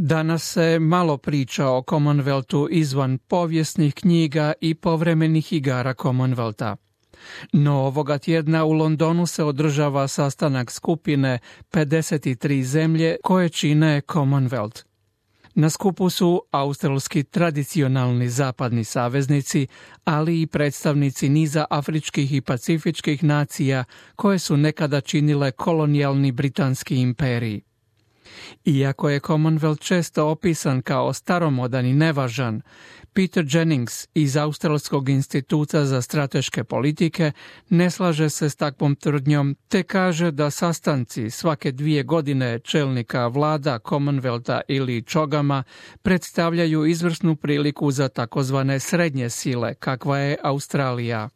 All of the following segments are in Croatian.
Danas se malo priča o Commonwealthu izvan povijesnih knjiga i povremenih igara Commonwealtha. No ovoga tjedna u Londonu se održava sastanak skupine 53 zemlje koje čine Commonwealth. Na skupu su australski tradicionalni zapadni saveznici, ali i predstavnici niza afričkih i pacifičkih nacija koje su nekada činile kolonijalni britanski imperij. Iako je Commonwealth često opisan kao staromodan i nevažan, Peter Jennings iz Australskog instituta za strateške politike ne slaže se s takvom tvrdnjom te kaže da sastanci svake dvije godine čelnika vlada Commonwealtha ili čogama predstavljaju izvrsnu priliku za takozvane srednje sile kakva je Australija.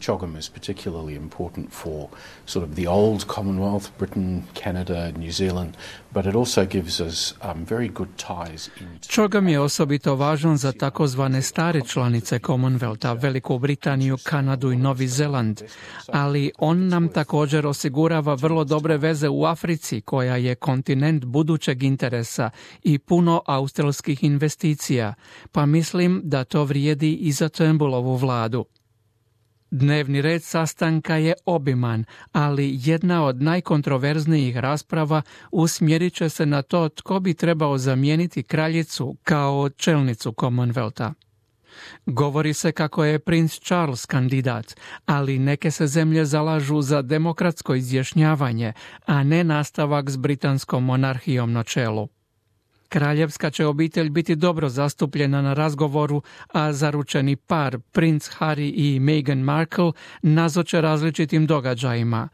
CHOGM is particularly important for sort of the old Commonwealth, Britain, Canada, New Zealand, but it also gives us um, very good ties into... CHOGM je osobito važan za takozvane stare članice Commonwealtha, Veliku Britaniju, Kanadu i Novi Zeland, ali on nam također osigurava vrlo dobre veze u Africi, koja je kontinent budućeg interesa i puno australskih investicija, pa mislim da to vrijedi i za Turnbullovu vladu. Dnevni red sastanka je obiman, ali jedna od najkontroverznijih rasprava usmjerit će se na to tko bi trebao zamijeniti kraljicu kao čelnicu Commonwealtha. Govori se kako je princ Charles kandidat, ali neke se zemlje zalažu za demokratsko izjašnjavanje, a ne nastavak s britanskom monarhijom na čelu. Kraljevska će obitelj biti dobro zastupljena na razgovoru, a zaručeni par, princ Harry i Meghan Markle, nazoče različitim događajima.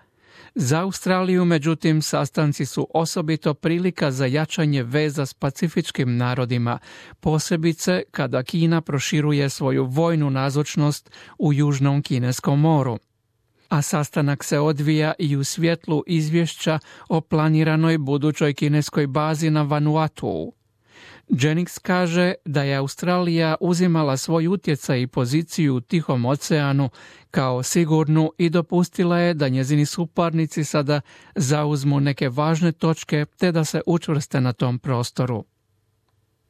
Za Australiju, međutim, sastanci su osobito prilika za jačanje veza s pacifičkim narodima, posebice kada Kina proširuje svoju vojnu nazočnost u Južnom Kineskom moru a sastanak se odvija i u svjetlu izvješća o planiranoj budućoj kineskoj bazi na Vanuatu. Jennings kaže da je Australija uzimala svoj utjecaj i poziciju u Tihom oceanu kao sigurnu i dopustila je da njezini suparnici sada zauzmu neke važne točke te da se učvrste na tom prostoru.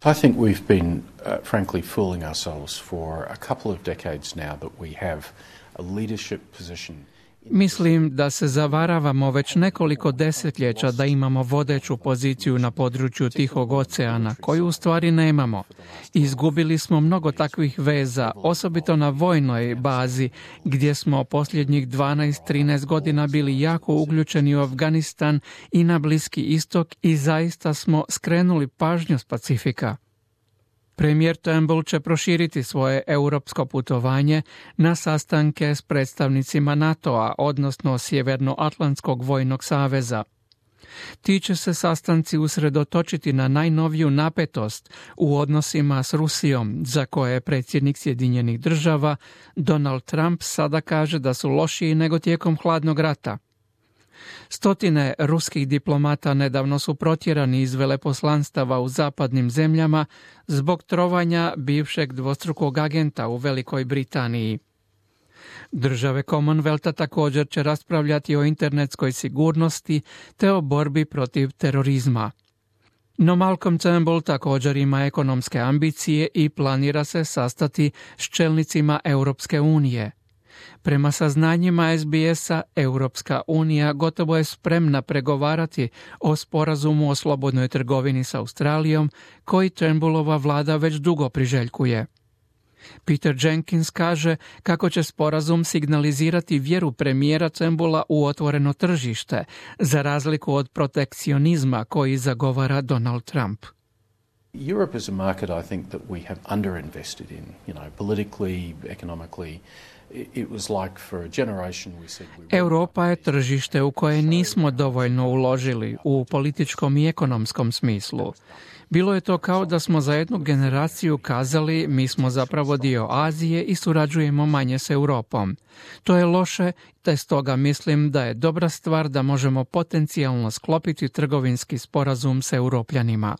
I think we've been uh, frankly fooling ourselves for a couple of decades now that we have a leadership position Mislim da se zavaravamo već nekoliko desetljeća da imamo vodeću poziciju na području Tihog oceana, koju u stvari nemamo. Izgubili smo mnogo takvih veza, osobito na vojnoj bazi, gdje smo posljednjih 12-13 godina bili jako uključeni u Afganistan i na Bliski istok i zaista smo skrenuli pažnju s Pacifika. Premijer Turnbull će proširiti svoje europsko putovanje na sastanke s predstavnicima NATO-a, odnosno Sjevernoatlantskog vojnog saveza. Ti će se sastanci usredotočiti na najnoviju napetost u odnosima s Rusijom, za koje je predsjednik Sjedinjenih država Donald Trump sada kaže da su lošiji nego tijekom hladnog rata. Stotine ruskih diplomata nedavno su protjerani iz veleposlanstava u zapadnim zemljama zbog trovanja bivšeg dvostrukog agenta u Velikoj Britaniji. Države Commonwealtha također će raspravljati o internetskoj sigurnosti te o borbi protiv terorizma. No Malcolm Turnbull također ima ekonomske ambicije i planira se sastati s čelnicima Europske unije. Prema saznanjima SBS-a, Europska unija gotovo je spremna pregovarati o sporazumu o slobodnoj trgovini s Australijom, koji Turnbullova vlada već dugo priželjkuje. Peter Jenkins kaže kako će sporazum signalizirati vjeru premijera Turnbulla u otvoreno tržište, za razliku od protekcionizma koji zagovara Donald Trump. Europe is a market I think that we have underinvested in, you know, politically, economically. Europa je tržište u koje nismo dovoljno uložili u političkom i ekonomskom smislu. Bilo je to kao da smo za jednu generaciju kazali mi smo zapravo dio Azije i surađujemo manje s Europom. To je loše, te stoga mislim da je dobra stvar da možemo potencijalno sklopiti trgovinski sporazum s europljanima.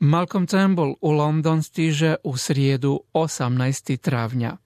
Malcolm Turnbull u London stiže u srijedu 18. travnja.